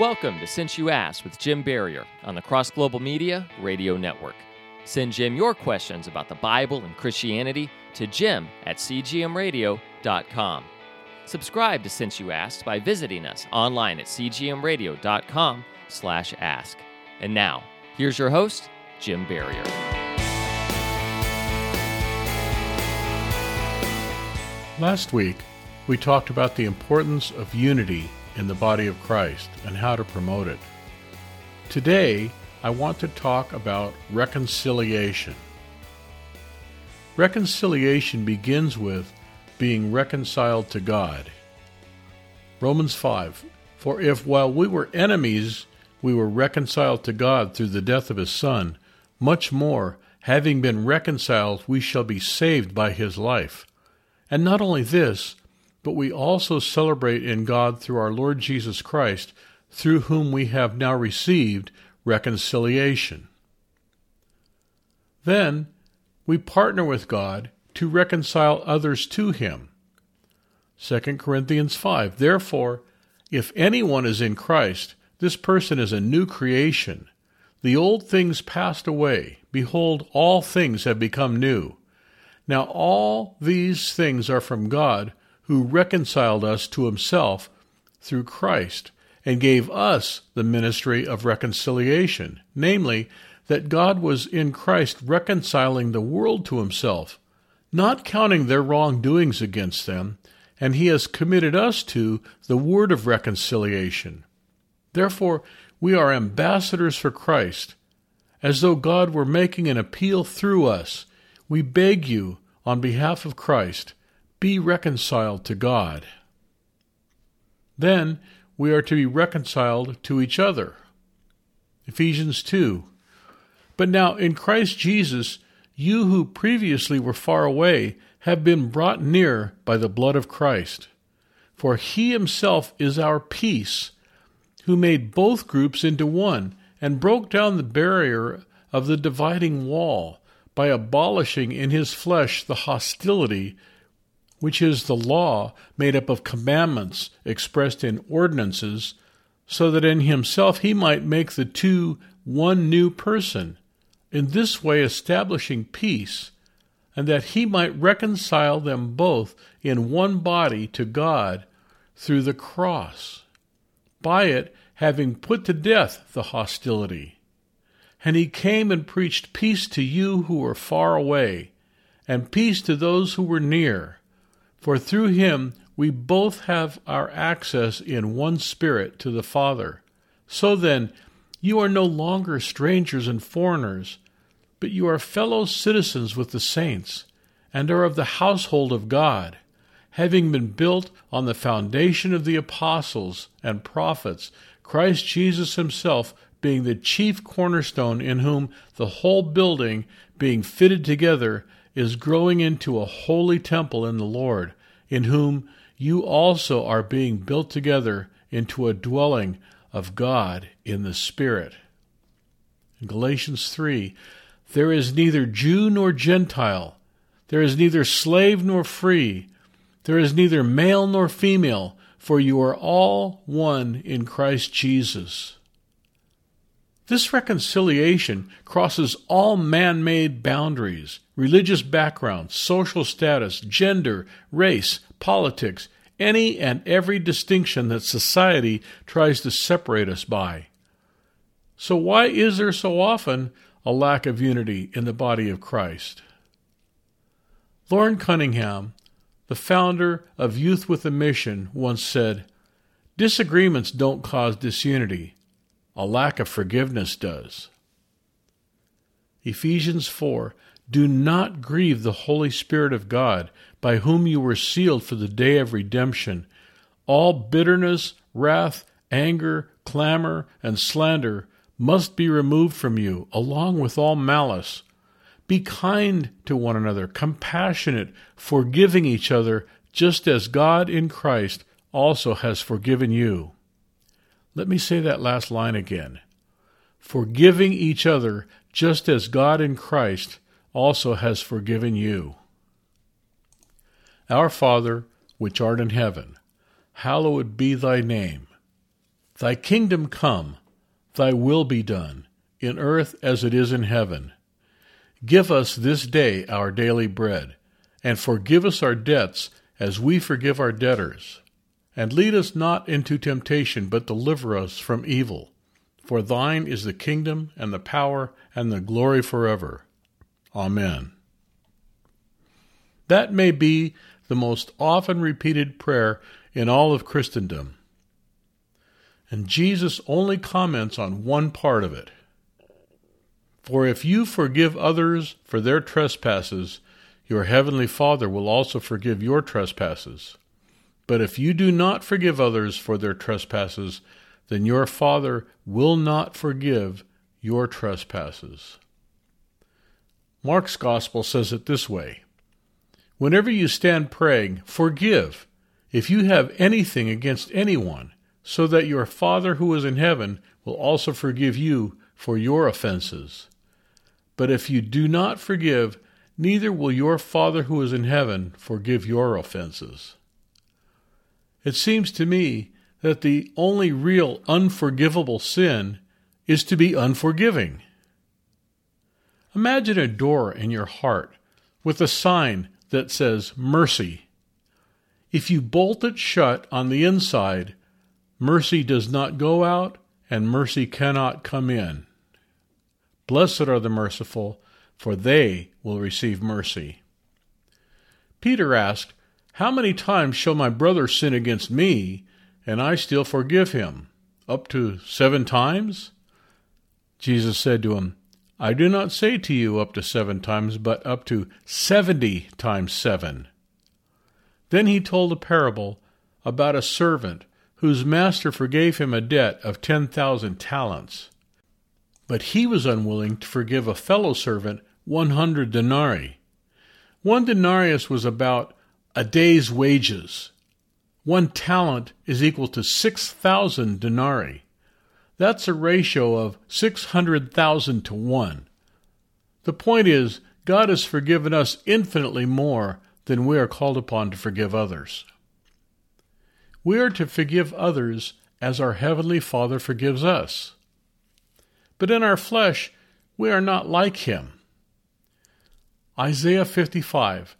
Welcome to Since You Asked with Jim Barrier on the Cross Global Media Radio Network. Send Jim your questions about the Bible and Christianity to jim at cgmradio.com. Subscribe to Since You Asked by visiting us online at cgmradio.com slash ask. And now, here's your host, Jim Barrier. Last week, we talked about the importance of unity in the body of Christ and how to promote it. Today, I want to talk about reconciliation. Reconciliation begins with being reconciled to God. Romans 5 For if while we were enemies, we were reconciled to God through the death of his Son, much more, having been reconciled, we shall be saved by his life. And not only this, but we also celebrate in God through our Lord Jesus Christ, through whom we have now received reconciliation. Then we partner with God to reconcile others to him. 2 Corinthians 5 Therefore, if anyone is in Christ, this person is a new creation. The old things passed away. Behold, all things have become new. Now all these things are from God who reconciled us to himself through Christ and gave us the ministry of reconciliation, namely, that God was in Christ reconciling the world to himself, not counting their wrongdoings against them, and he has committed us to the word of reconciliation. Therefore, we are ambassadors for Christ, as though God were making an appeal through us. We beg you, on behalf of Christ, be reconciled to God. Then we are to be reconciled to each other. Ephesians 2. But now in Christ Jesus, you who previously were far away have been brought near by the blood of Christ. For he himself is our peace, who made both groups into one and broke down the barrier of the dividing wall by abolishing in his flesh the hostility which is the law made up of commandments expressed in ordinances, so that in himself he might make the two one new person, in this way establishing peace, and that he might reconcile them both in one body to God through the cross, by it having put to death the hostility. And he came and preached peace to you who were far away, and peace to those who were near. For through him we both have our access in one Spirit to the Father. So then, you are no longer strangers and foreigners, but you are fellow citizens with the saints, and are of the household of God, having been built on the foundation of the apostles and prophets, Christ Jesus himself being the chief cornerstone, in whom the whole building, being fitted together, is growing into a holy temple in the Lord, in whom you also are being built together into a dwelling of God in the Spirit. In Galatians 3 There is neither Jew nor Gentile, there is neither slave nor free, there is neither male nor female, for you are all one in Christ Jesus. This reconciliation crosses all man made boundaries, religious background, social status, gender, race, politics, any and every distinction that society tries to separate us by. So, why is there so often a lack of unity in the body of Christ? Loren Cunningham, the founder of Youth with a Mission, once said, Disagreements don't cause disunity a lack of forgiveness does. Ephesians 4 Do not grieve the Holy Spirit of God, by whom you were sealed for the day of redemption. All bitterness, wrath, anger, clamor, and slander must be removed from you, along with all malice. Be kind to one another, compassionate, forgiving each other, just as God in Christ also has forgiven you. Let me say that last line again. Forgiving each other just as God in Christ also has forgiven you. Our Father, which art in heaven, hallowed be thy name. Thy kingdom come, thy will be done, in earth as it is in heaven. Give us this day our daily bread, and forgive us our debts as we forgive our debtors. And lead us not into temptation, but deliver us from evil. For thine is the kingdom, and the power, and the glory forever. Amen. That may be the most often repeated prayer in all of Christendom. And Jesus only comments on one part of it. For if you forgive others for their trespasses, your heavenly Father will also forgive your trespasses. But if you do not forgive others for their trespasses, then your Father will not forgive your trespasses. Mark's Gospel says it this way Whenever you stand praying, forgive if you have anything against anyone, so that your Father who is in heaven will also forgive you for your offenses. But if you do not forgive, neither will your Father who is in heaven forgive your offenses. It seems to me that the only real unforgivable sin is to be unforgiving. Imagine a door in your heart with a sign that says mercy. If you bolt it shut on the inside, mercy does not go out and mercy cannot come in. Blessed are the merciful, for they will receive mercy. Peter asked, How many times shall my brother sin against me, and I still forgive him? Up to seven times? Jesus said to him, I do not say to you up to seven times, but up to seventy times seven. Then he told a parable about a servant whose master forgave him a debt of ten thousand talents. But he was unwilling to forgive a fellow servant 100 denarii. One denarius was about a day's wages. One talent is equal to 6,000 denarii. That's a ratio of 600,000 to 1. The point is, God has forgiven us infinitely more than we are called upon to forgive others. We are to forgive others as our Heavenly Father forgives us. But in our flesh, we are not like him. Isaiah 55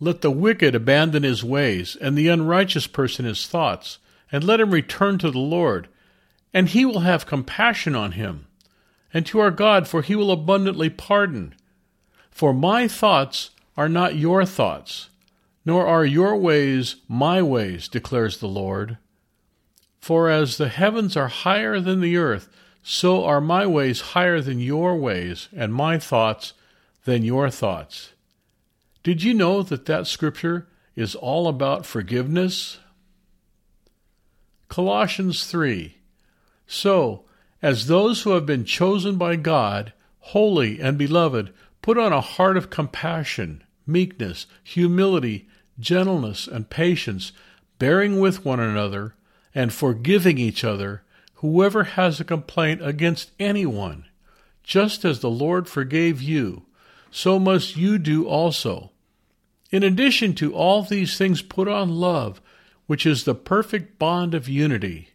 Let the wicked abandon his ways, and the unrighteous person his thoughts, and let him return to the Lord, and he will have compassion on him, and to our God, for he will abundantly pardon. For my thoughts are not your thoughts, nor are your ways my ways, declares the Lord. For as the heavens are higher than the earth, so are my ways higher than your ways, and my thoughts than your thoughts. Did you know that that scripture is all about forgiveness? Colossians 3 So, as those who have been chosen by God, holy and beloved, put on a heart of compassion, meekness, humility, gentleness, and patience, bearing with one another, and forgiving each other whoever has a complaint against anyone, just as the Lord forgave you, so must you do also. In addition to all these things, put on love, which is the perfect bond of unity.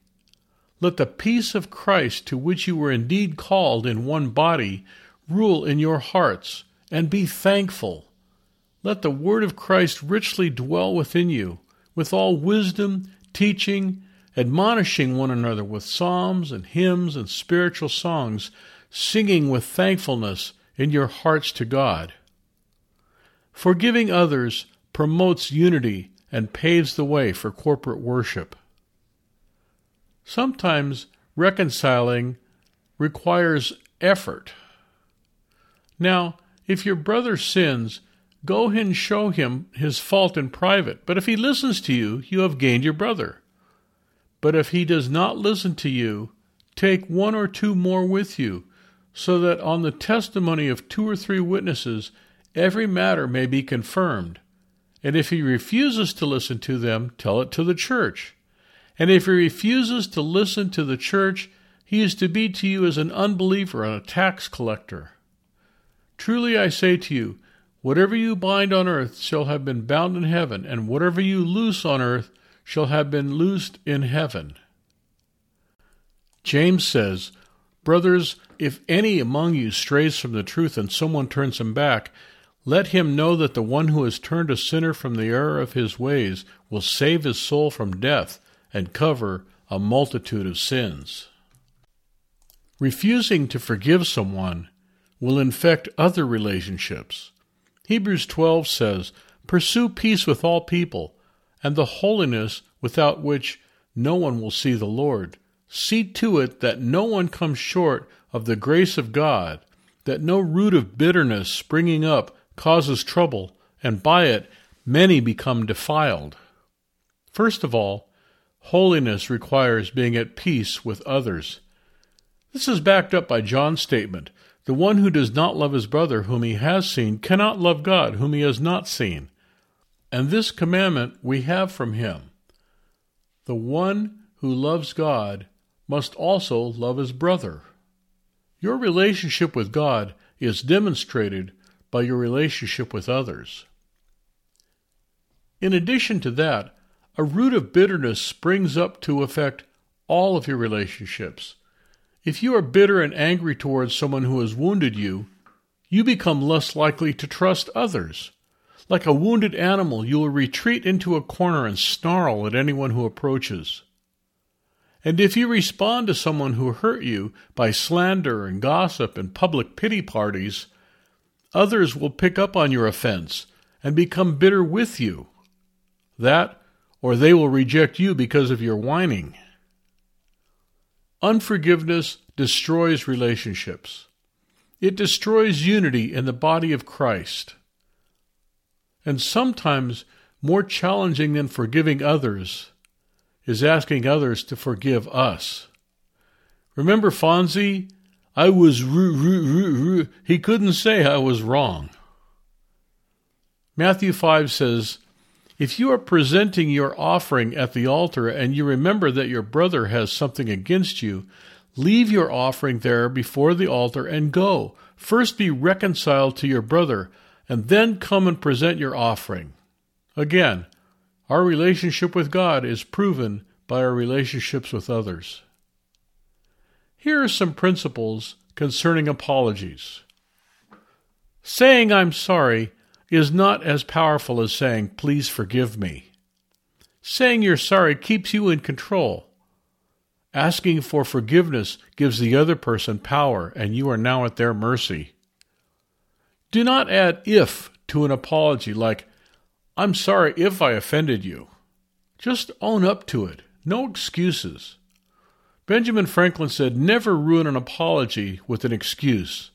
Let the peace of Christ, to which you were indeed called in one body, rule in your hearts, and be thankful. Let the word of Christ richly dwell within you, with all wisdom, teaching, admonishing one another with psalms and hymns and spiritual songs, singing with thankfulness in your hearts to God. Forgiving others promotes unity and paves the way for corporate worship. Sometimes reconciling requires effort. Now, if your brother sins, go and show him his fault in private, but if he listens to you, you have gained your brother. But if he does not listen to you, take one or two more with you, so that on the testimony of two or three witnesses every matter may be confirmed. And if he refuses to listen to them, tell it to the church. And if he refuses to listen to the church, he is to be to you as an unbeliever and a tax collector. Truly I say to you, whatever you bind on earth shall have been bound in heaven, and whatever you loose on earth shall have been loosed in heaven. James says, Brothers, if any among you strays from the truth and someone turns him back, let him know that the one who has turned a sinner from the error of his ways will save his soul from death and cover a multitude of sins. Refusing to forgive someone will infect other relationships. Hebrews 12 says, Pursue peace with all people, and the holiness without which no one will see the Lord. See to it that no one comes short of the grace of God, that no root of bitterness springing up causes trouble, and by it many become defiled. First of all, holiness requires being at peace with others. This is backed up by John's statement The one who does not love his brother whom he has seen cannot love God whom he has not seen. And this commandment we have from him The one who loves God must also love his brother. Your relationship with God is demonstrated by your relationship with others. In addition to that, a root of bitterness springs up to affect all of your relationships. If you are bitter and angry towards someone who has wounded you, you become less likely to trust others. Like a wounded animal, you will retreat into a corner and snarl at anyone who approaches. And if you respond to someone who hurt you by slander and gossip and public pity parties, others will pick up on your offense and become bitter with you. That, or they will reject you because of your whining. Unforgiveness destroys relationships. It destroys unity in the body of Christ. And sometimes more challenging than forgiving others is asking others to forgive us. Remember Fonzie I was he couldn't say I was wrong. Matthew 5 says, If you are presenting your offering at the altar and you remember that your brother has something against you, leave your offering there before the altar and go. First be reconciled to your brother, and then come and present your offering. Again, our relationship with God is proven by our relationships with others. Here are some principles concerning apologies. Saying I'm sorry is not as powerful as saying please forgive me. Saying you're sorry keeps you in control. Asking for forgiveness gives the other person power, and you are now at their mercy. Do not add if to an apology like, I'm sorry if I offended you. Just own up to it. No excuses. Benjamin Franklin said, Never ruin an apology with an excuse.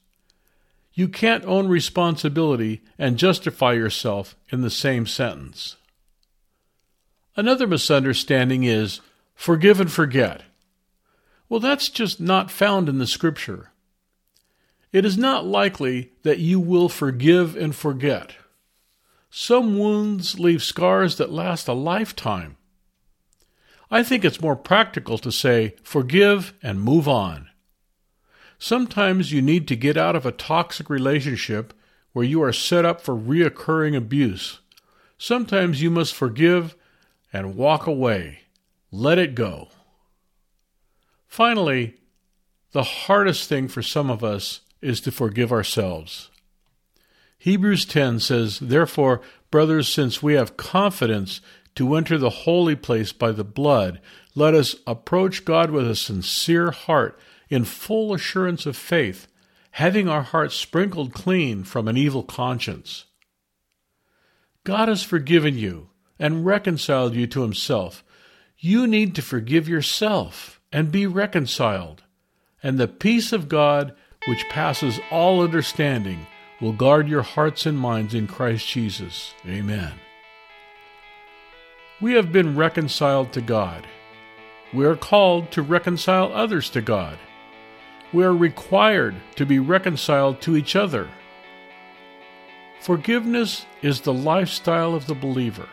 You can't own responsibility and justify yourself in the same sentence. Another misunderstanding is forgive and forget. Well, that's just not found in the Scripture. It is not likely that you will forgive and forget. Some wounds leave scars that last a lifetime. I think it's more practical to say, forgive and move on. Sometimes you need to get out of a toxic relationship where you are set up for reoccurring abuse. Sometimes you must forgive and walk away. Let it go. Finally, the hardest thing for some of us is to forgive ourselves. Hebrews 10 says, Therefore, brothers, since we have confidence to enter the holy place by the blood, let us approach God with a sincere heart, in full assurance of faith, having our hearts sprinkled clean from an evil conscience. God has forgiven you and reconciled you to himself. You need to forgive yourself and be reconciled, and the peace of God, which passes all understanding, will guard your hearts and minds in Christ Jesus. Amen. We have been reconciled to God. We are called to reconcile others to God. We are required to be reconciled to each other. Forgiveness is the lifestyle of the believer.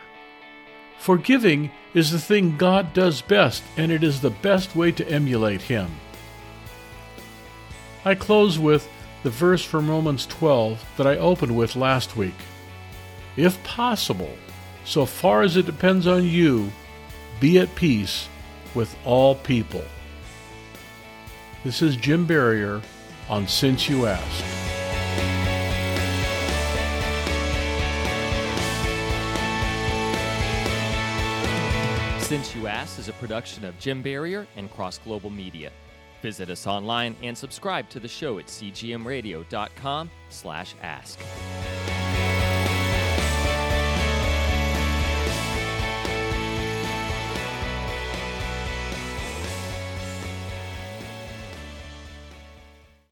Forgiving is the thing God does best, and it is the best way to emulate Him. I close with the verse from Romans 12 that I opened with last week. If possible, so far as it depends on you, be at peace with all people. This is Jim Barrier on Since You Ask. Since You Ask is a production of Jim Barrier and Cross Global Media. Visit us online and subscribe to the show at cgmradio.com slash ask.